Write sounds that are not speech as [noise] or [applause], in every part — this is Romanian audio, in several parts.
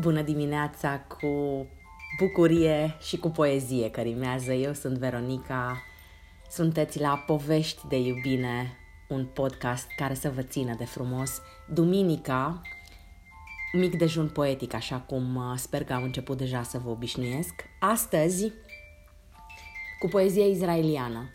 Bună dimineața cu bucurie și cu poezie că rimează. Eu sunt Veronica, sunteți la Povești de iubire, un podcast care să vă țină de frumos. Duminica, mic dejun poetic, așa cum uh, sper că am început deja să vă obișnuiesc. Astăzi, cu poezie izraeliană.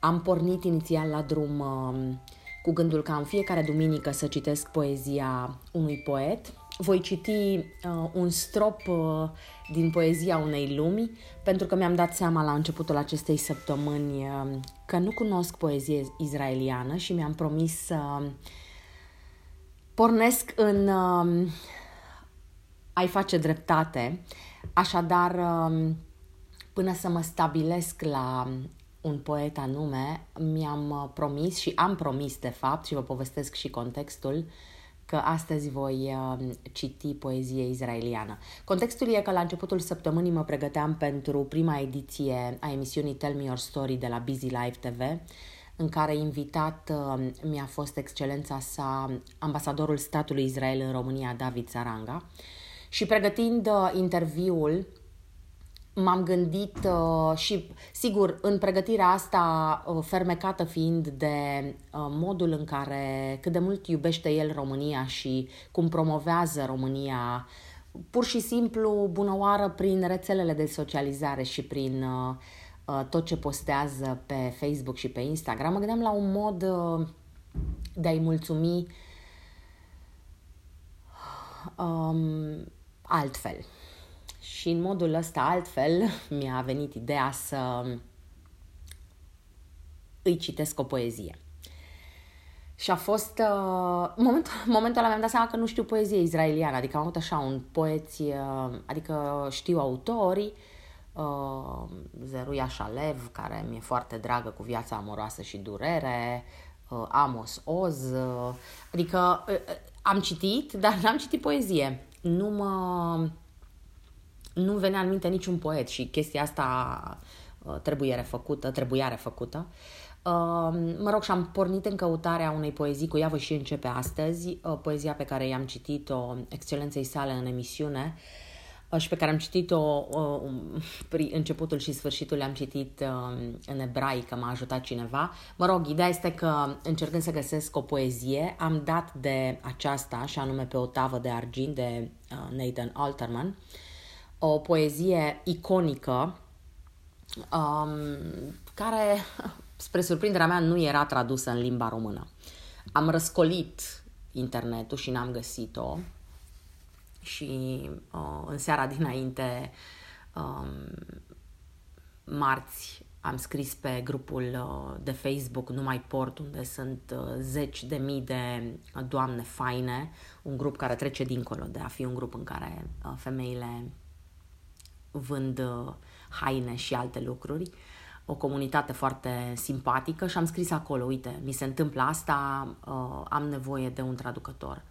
Am pornit inițial la drum uh, cu gândul ca în fiecare duminică să citesc poezia unui poet. Voi citi uh, un strop uh, din poezia unei lumi, pentru că mi-am dat seama la începutul acestei săptămâni uh, că nu cunosc poezie izraeliană și mi-am promis să uh, pornesc în uh, a-i face dreptate. Așadar, uh, până să mă stabilesc la un poet anume, mi-am uh, promis și am promis de fapt și vă povestesc și contextul că astăzi voi uh, citi poezie izraeliană. Contextul e că la începutul săptămânii mă pregăteam pentru prima ediție a emisiunii Tell Me Your Story de la Busy Life TV, în care invitat uh, mi-a fost excelența sa ambasadorul statului Israel în România, David Saranga. Și pregătind interviul, m-am gândit uh, și, sigur, în pregătirea asta, uh, fermecată fiind de uh, modul în care cât de mult iubește el România și cum promovează România, pur și simplu, bună oară, prin rețelele de socializare și prin uh, uh, tot ce postează pe Facebook și pe Instagram, mă gândeam la un mod uh, de a-i mulțumi um, altfel și în modul ăsta altfel [laughs] mi-a venit ideea să îi citesc o poezie. Și a fost... Uh, momentul, momentul ăla mi-am dat seama că nu știu poezie izraeliană, adică am avut așa un poeți, uh, adică știu autorii, uh, Zeruia Shalev, care mi-e foarte dragă cu viața amoroasă și durere, uh, Amos Oz, uh, adică uh, am citit, [laughs] dar n-am citit poezie. Nu mă nu venea în minte niciun poet și chestia asta uh, trebuie refăcută, trebuia refăcută. Uh, mă rog, și am pornit în căutarea unei poezii, cu ea voi și începe astăzi, uh, poezia pe care i-am citit-o excelenței sale în emisiune și pe care am citit-o începutul și sfârșitul am citit în ebraică, m-a ajutat cineva. Mă rog, ideea este că încercând să găsesc o poezie, am dat de aceasta, și anume pe o tavă de argint de Nathan Alterman, o poezie iconică um, care, spre surprinderea mea, nu era tradusă în limba română. Am răscolit internetul și n-am găsit-o și uh, în seara dinainte, um, marți, am scris pe grupul uh, de Facebook Numai Port, unde sunt uh, zeci de mii de doamne faine, un grup care trece dincolo de a fi un grup în care uh, femeile vând uh, haine și alte lucruri, o comunitate foarte simpatică și am scris acolo, uite, mi se întâmplă asta, uh, am nevoie de un traducător.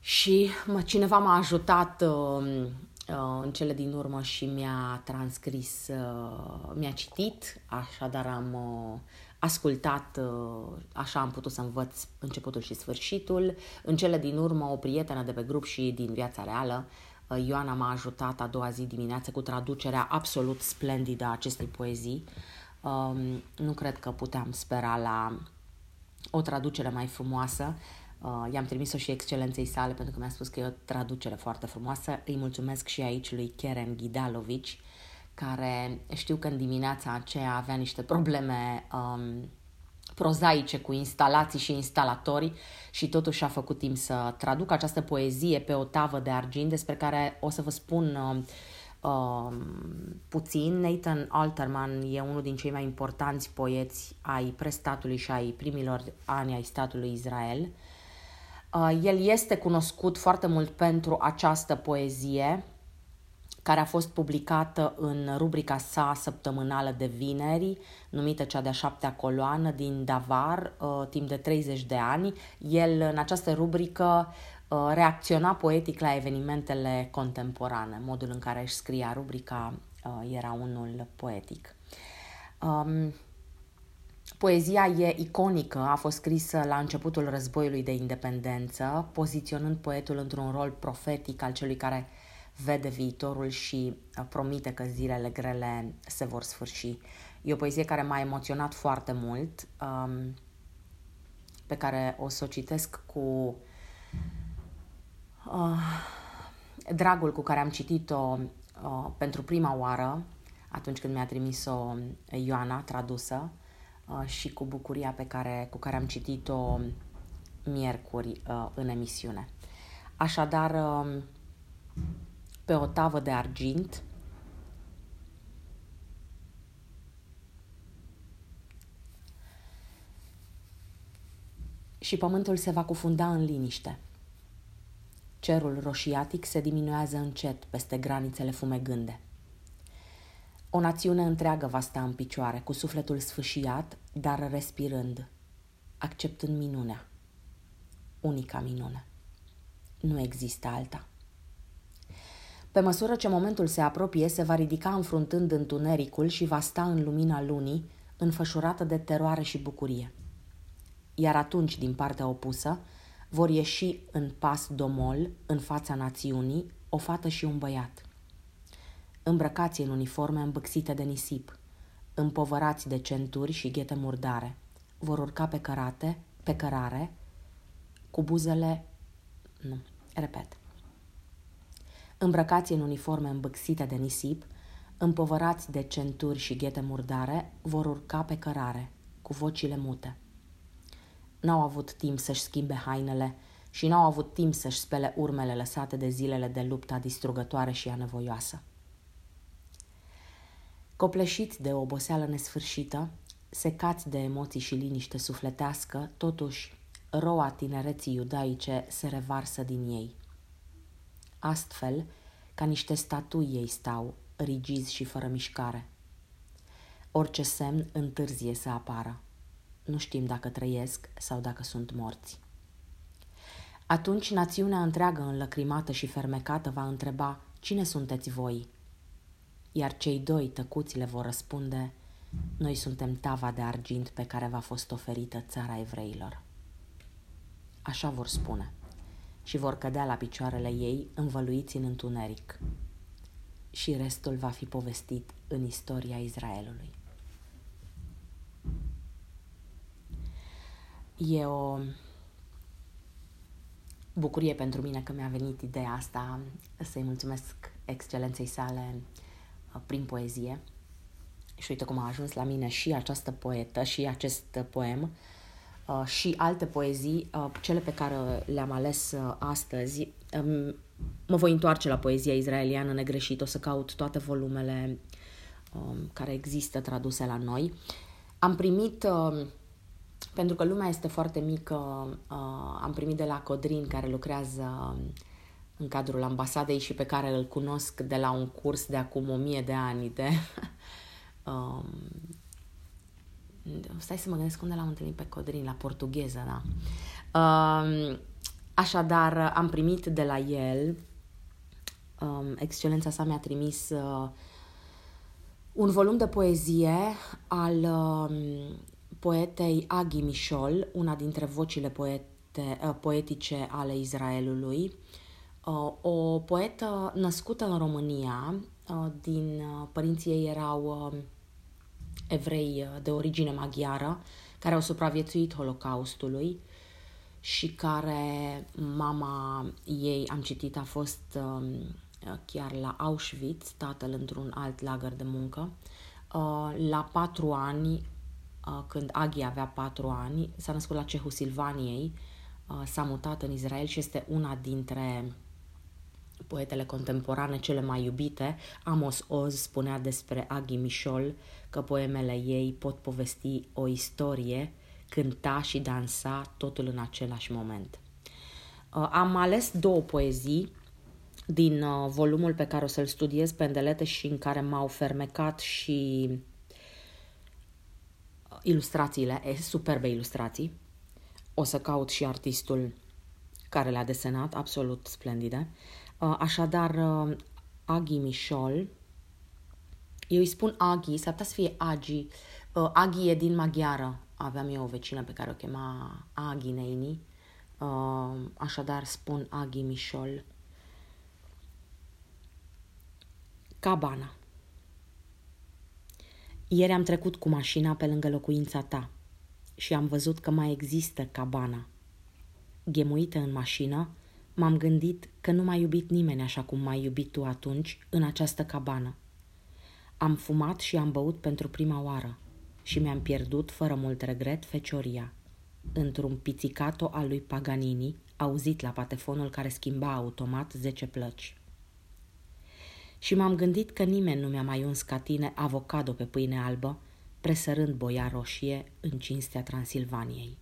Și mă, cineva m-a ajutat uh, în cele din urmă și mi-a transcris, mi-a citit, așadar am ascultat, așa am putut să învăț începutul și sfârșitul. În cele din urmă, o prietenă de pe grup și din viața reală Uh, Ioana m-a ajutat a doua zi dimineață cu traducerea absolut splendidă a acestei poezii. Um, nu cred că puteam spera la o traducere mai frumoasă. Uh, i-am trimis-o și excelenței sale pentru că mi-a spus că e o traducere foarte frumoasă. Îi mulțumesc și aici lui Keren Ghidalovici, care știu că în dimineața aceea avea niște probleme um, prozaice cu instalații și instalatori și totuși a făcut timp să traduc această poezie pe o tavă de argint despre care o să vă spun uh, uh, puțin. Nathan Alterman e unul din cei mai importanți poeți ai prestatului și ai primilor ani ai statului Israel. Uh, el este cunoscut foarte mult pentru această poezie, care a fost publicată în rubrica sa săptămânală de vineri, numită cea de-a șaptea coloană din Davar, uh, timp de 30 de ani. El, în această rubrică, uh, reacționa poetic la evenimentele contemporane. Modul în care își scria rubrica uh, era unul poetic. Um, Poezia e iconică, a fost scrisă la începutul războiului de independență, poziționând poetul într-un rol profetic al celui care vede viitorul și uh, promite că zilele grele se vor sfârși. E o poezie care m-a emoționat foarte mult, um, pe care o să o citesc cu uh, dragul cu care am citit-o uh, pentru prima oară, atunci când mi-a trimis-o Ioana, tradusă, uh, și cu bucuria pe care, cu care am citit-o miercuri uh, în emisiune. Așadar, uh, pe o tavă de argint, și pământul se va cufunda în liniște. Cerul roșiatic se diminuează încet peste granițele fumegânde. O națiune întreagă va sta în picioare, cu sufletul sfâșiat, dar respirând, acceptând minunea. Unica minune. Nu există alta. Pe măsură ce momentul se apropie, se va ridica înfruntând întunericul și va sta în lumina lunii, înfășurată de teroare și bucurie. Iar atunci, din partea opusă, vor ieși în pas domol, în fața națiunii, o fată și un băiat. Îmbrăcați în uniforme îmbâxite de nisip, împovărați de centuri și ghete murdare, vor urca pe cărate, pe cărare, cu buzele... Nu, repet. Îmbrăcați în uniforme îmbâxite de nisip, împovărați de centuri și ghete murdare, vor urca pe cărare, cu vocile mute. N-au avut timp să-și schimbe hainele și n-au avut timp să-și spele urmele lăsate de zilele de lupta distrugătoare și anevoioasă. Copleșiți de oboseală nesfârșită, secați de emoții și liniște sufletească, totuși, roa tinereții iudaice se revarsă din ei. Astfel, ca niște statui ei stau, rigizi și fără mișcare. Orice semn întârzie să apară. Nu știm dacă trăiesc sau dacă sunt morți. Atunci națiunea întreagă înlăcrimată și fermecată va întreba cine sunteți voi? Iar cei doi tăcuți le vor răspunde noi suntem tava de argint pe care v-a fost oferită țara evreilor. Așa vor spune și vor cădea la picioarele ei învăluiți în întuneric. Și restul va fi povestit în istoria Israelului. E o bucurie pentru mine că mi-a venit ideea asta să-i mulțumesc excelenței sale uh, prin poezie. Și uite cum a ajuns la mine și această poetă și acest poem uh, și alte poezii, uh, cele pe care le-am ales astăzi. Um, mă voi întoarce la poezia izraeliană negreșit, o să caut toate volumele um, care există traduse la noi. Am primit um, pentru că lumea este foarte mică, uh, am primit de la Codrin, care lucrează în cadrul ambasadei și pe care îl cunosc de la un curs de acum o mie de ani de... [laughs] um, stai să mă gândesc unde l-am întâlnit pe Codrin, la portugheză, da. Um, așadar, am primit de la el, um, excelența sa mi-a trimis uh, un volum de poezie al um, poetei Agi Mișol, una dintre vocile poete, uh, poetice ale Israelului, uh, o poetă născută în România, uh, din părinții ei erau evrei de origine maghiară, care au supraviețuit Holocaustului și care mama ei, am citit, a fost um, chiar la Auschwitz, tatăl într-un alt lagăr de muncă. La patru ani Uh, când Aghi avea patru ani, s-a născut la Cehul Silvaniei, uh, s-a mutat în Israel și este una dintre poetele contemporane cele mai iubite. Amos Oz spunea despre Aghi Mișol că poemele ei pot povesti o istorie, cânta și dansa totul în același moment. Uh, am ales două poezii din volumul pe care o să-l studiez pe îndelete și în care m-au fermecat și ilustrațiile, e superbe ilustrații. O să caut și artistul care le-a desenat, absolut splendide. Uh, așadar, uh, Aghi Mișol, eu îi spun Aghi, s-ar putea să fie Agi, uh, Aghi e din maghiară, aveam eu o vecină pe care o chema Aghi Neini, uh, așadar spun Aghi Mișol. Cabana. Ieri am trecut cu mașina pe lângă locuința ta și am văzut că mai există cabana. Ghemuită în mașină, m-am gândit că nu m-a iubit nimeni așa cum m-ai iubit tu atunci în această cabană. Am fumat și am băut pentru prima oară și mi-am pierdut fără mult regret fecioria. Într-un pizzicato al lui Paganini, auzit la patefonul care schimba automat zece plăci. Și m-am gândit că nimeni nu mi-a mai uns ca tine avocado pe pâine albă, presărând boia roșie în cinstea Transilvaniei.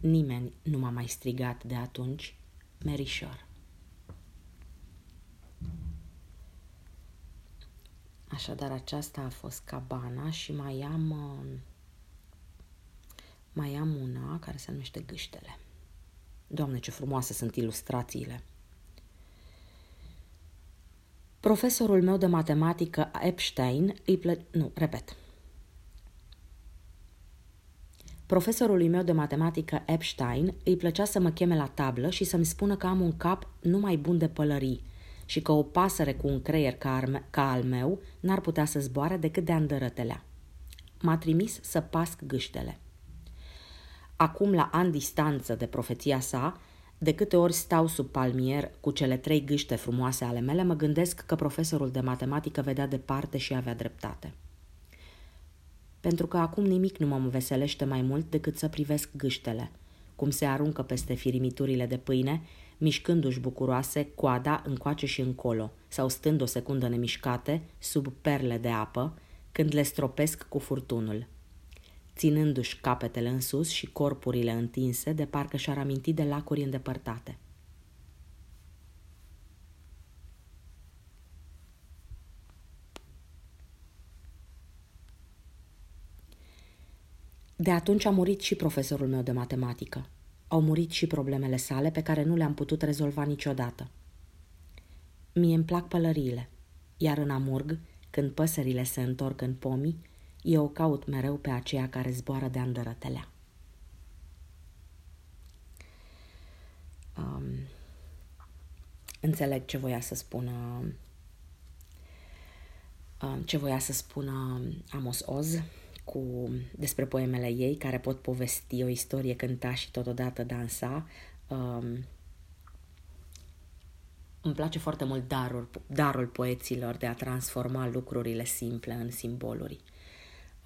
Nimeni nu m-a mai strigat de atunci, merișor. Așadar, aceasta a fost cabana și mai am, uh, mai am una care se numește Gâștele. Doamne, ce frumoase sunt ilustrațiile! Profesorul meu de matematică, Epstein, îi plă... Nu, repet. Profesorului meu de matematică, Epstein, îi plăcea să mă cheme la tablă și să-mi spună că am un cap numai bun de pălării și că o pasăre cu un creier ca, arme, ca al meu n-ar putea să zboare decât de andărătelea. M-a trimis să pasc gâștele. Acum, la ani distanță de profeția sa, de câte ori stau sub palmier cu cele trei gâște frumoase ale mele, mă gândesc că profesorul de matematică vedea departe și avea dreptate. Pentru că acum nimic nu mă veselește mai mult decât să privesc gâștele, cum se aruncă peste firimiturile de pâine, mișcându-și bucuroase coada încoace și încolo, sau stând o secundă nemișcate, sub perle de apă, când le stropesc cu furtunul – ținându-și capetele în sus și corpurile întinse, de parcă și-ar aminti de lacuri îndepărtate. De atunci a murit și profesorul meu de matematică. Au murit și problemele sale pe care nu le-am putut rezolva niciodată. Mie îmi plac pălăriile, iar în amurg, când păsările se întorc în pomii, eu o caut mereu pe aceea care zboară de andărătelea. Um, înțeleg ce voia să spună um, ce voia să spună Amos Oz cu, despre poemele ei care pot povesti o istorie, cânta și totodată dansa. Um, îmi place foarte mult darul, darul poeților de a transforma lucrurile simple în simboluri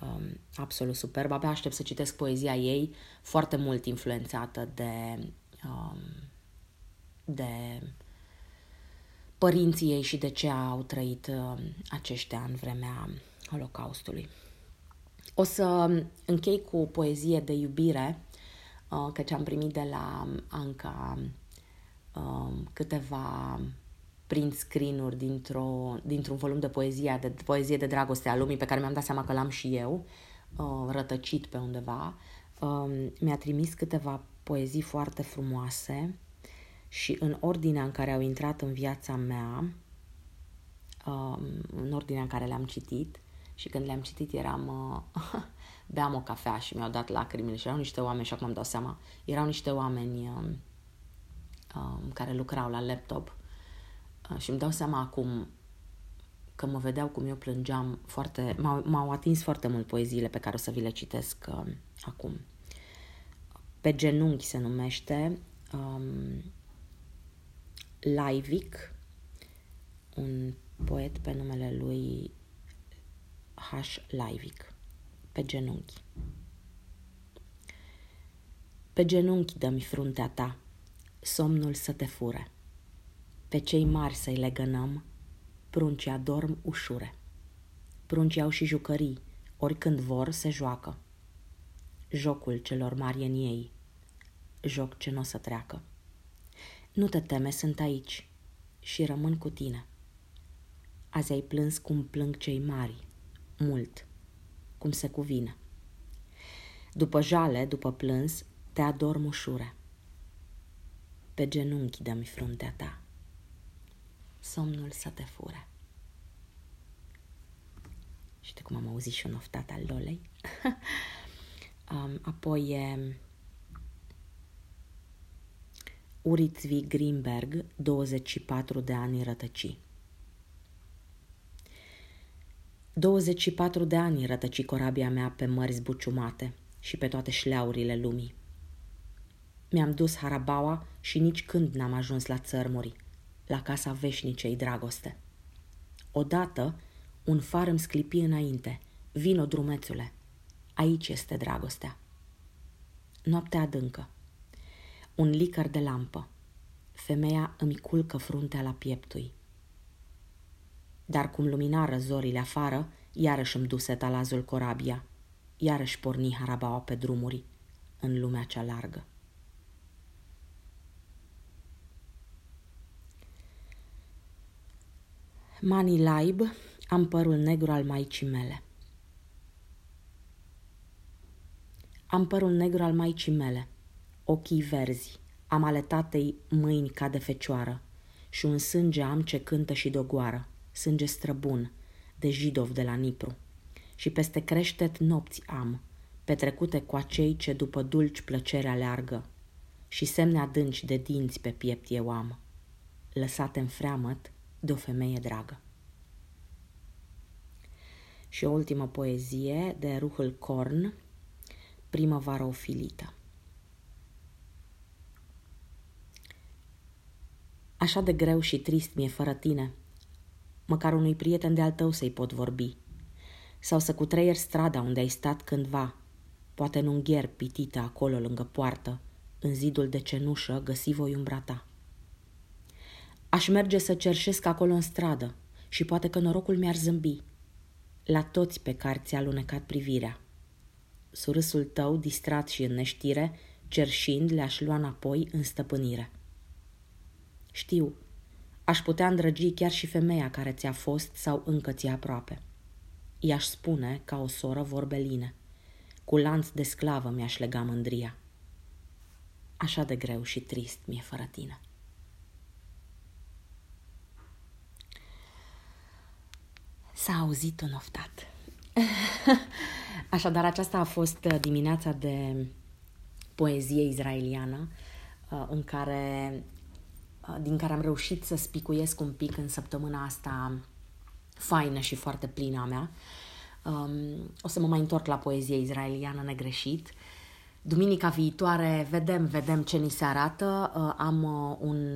um, absolut superb. Abia aștept să citesc poezia ei, foarte mult influențată de, um, de părinții ei și de ce au trăit uh, aceștia în vremea Holocaustului. O să închei cu poezie de iubire, uh, căci am primit de la Anca uh, câteva print screen-uri dintr-o, dintr-un volum de poezie, de poezie de dragoste a lumii, pe care mi-am dat seama că l-am și eu, uh, rătăcit pe undeva. Uh, mi-a trimis câteva poezii foarte frumoase și în ordinea în care au intrat în viața mea, uh, în ordinea în care le-am citit, și când le-am citit eram, uh, [laughs] beam o cafea și mi-au dat lacrimile și erau niște oameni, și acum îmi dau seama, erau niște oameni uh, uh, care lucrau la laptop și îmi dau seama acum că mă vedeau cum eu plângeam foarte, m-au, m-au atins foarte mult poeziile pe care o să vi le citesc uh, acum. Pe genunchi se numește um, Laivic, un poet pe numele lui H. Laivic, pe genunchi. Pe genunchi dă-mi fruntea ta, somnul să te fure pe cei mari să-i legănăm, pruncii adorm ușure. Pruncii au și jucării, oricând vor se joacă. Jocul celor mari în ei, joc ce nu o să treacă. Nu te teme, sunt aici și rămân cu tine. Azi ai plâns cum plâng cei mari, mult, cum se cuvine. După jale, după plâns, te adorm ușure. Pe genunchi dă-mi fruntea ta somnul să te fure. Și de cum am auzit și un oftat al Lolei. [laughs] Um, apoi e Uritzvi Greenberg, 24 de ani rătăci. 24 de ani rătăci corabia mea pe mări zbuciumate și pe toate șleaurile lumii. Mi-am dus harabaua și nici când n-am ajuns la țărmuri, la casa veșnicei dragoste. Odată, un far îmi sclipi înainte. Vino, drumețule, aici este dragostea. Noaptea adâncă. Un licăr de lampă. Femeia îmi culcă fruntea la pieptui. Dar cum lumina răzorile afară, iarăși îmi duse talazul corabia, iarăși porni harabaua pe drumuri, în lumea cea largă. Mani Laib, am părul negru al maicii mele. Am părul negru al maicii mele, ochii verzi, am ale tatei mâini ca de fecioară și un sânge am ce cântă și dogoară, sânge străbun, de jidov de la Nipru. Și peste creștet nopți am, petrecute cu acei ce după dulci plăcere aleargă, și semne adânci de dinți pe piept eu am, lăsate în freamăt de o femeie dragă. Și o ultimă poezie de Ruhul Korn, Primăvara ofilită. Așa de greu și trist mi-e fără tine. Măcar unui prieten de-al tău să-i pot vorbi. Sau să cutreier strada unde ai stat cândva, poate în ungher pitită acolo lângă poartă, în zidul de cenușă găsi voi umbra ta. Aș merge să cerșesc acolo în stradă și poate că norocul mi-ar zâmbi la toți pe care ți-a alunecat privirea. Surâsul tău, distrat și în neștire, cerșind, le-aș lua înapoi în stăpânire. Știu, aș putea îndrăgi chiar și femeia care ți-a fost sau încă ți-e aproape. I-aș spune, ca o soră, vorbeline. Cu lanț de sclavă mi-aș lega mândria. Așa de greu și trist mi-e fără tine. S-a auzit un oftat. [laughs] Așadar, aceasta a fost uh, dimineața de poezie izraeliană, uh, în care, uh, din care am reușit să spicuiesc un pic în săptămâna asta faină și foarte plină a mea. Um, o să mă mai întorc la poezie izraeliană negreșit. Duminica viitoare vedem, vedem ce ni se arată. Am un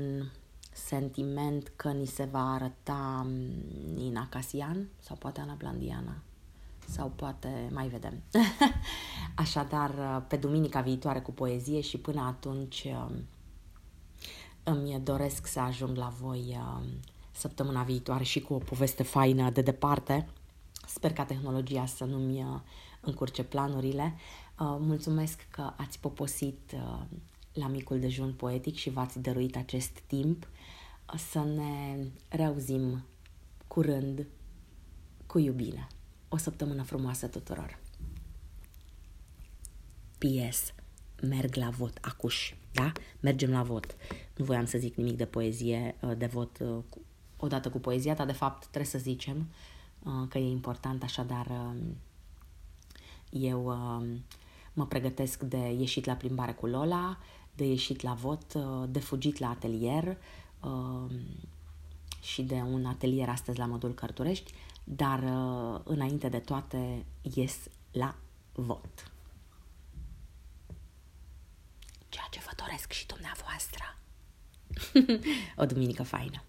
sentiment că ni se va arăta mm, Nina Casian sau poate Ana Blandiana sau poate mai vedem. [laughs] Așadar, pe duminica viitoare cu poezie și până atunci mm, îmi doresc să ajung la voi mm, săptămâna viitoare și cu o poveste faină de departe. Sper ca tehnologia să nu-mi încurce planurile. Mulțumesc că ați poposit la micul dejun poetic și v-ați dăruit acest timp să ne reauzim curând cu iubire. O săptămână frumoasă tuturor! PS. Merg la vot acuș, da? Mergem la vot. Nu voiam să zic nimic de poezie, uh, de vot uh, odată cu poezia, dar de fapt trebuie să zicem uh, că e important, așadar eu mă pregătesc de ieșit la plimbare cu Lola, de ieșit la vot, de fugit la atelier, uh, și de un atelier astăzi la modul Cărturești, dar uh, înainte de toate ies la vot. Ceea ce vă doresc și dumneavoastră. [laughs] o duminică faină!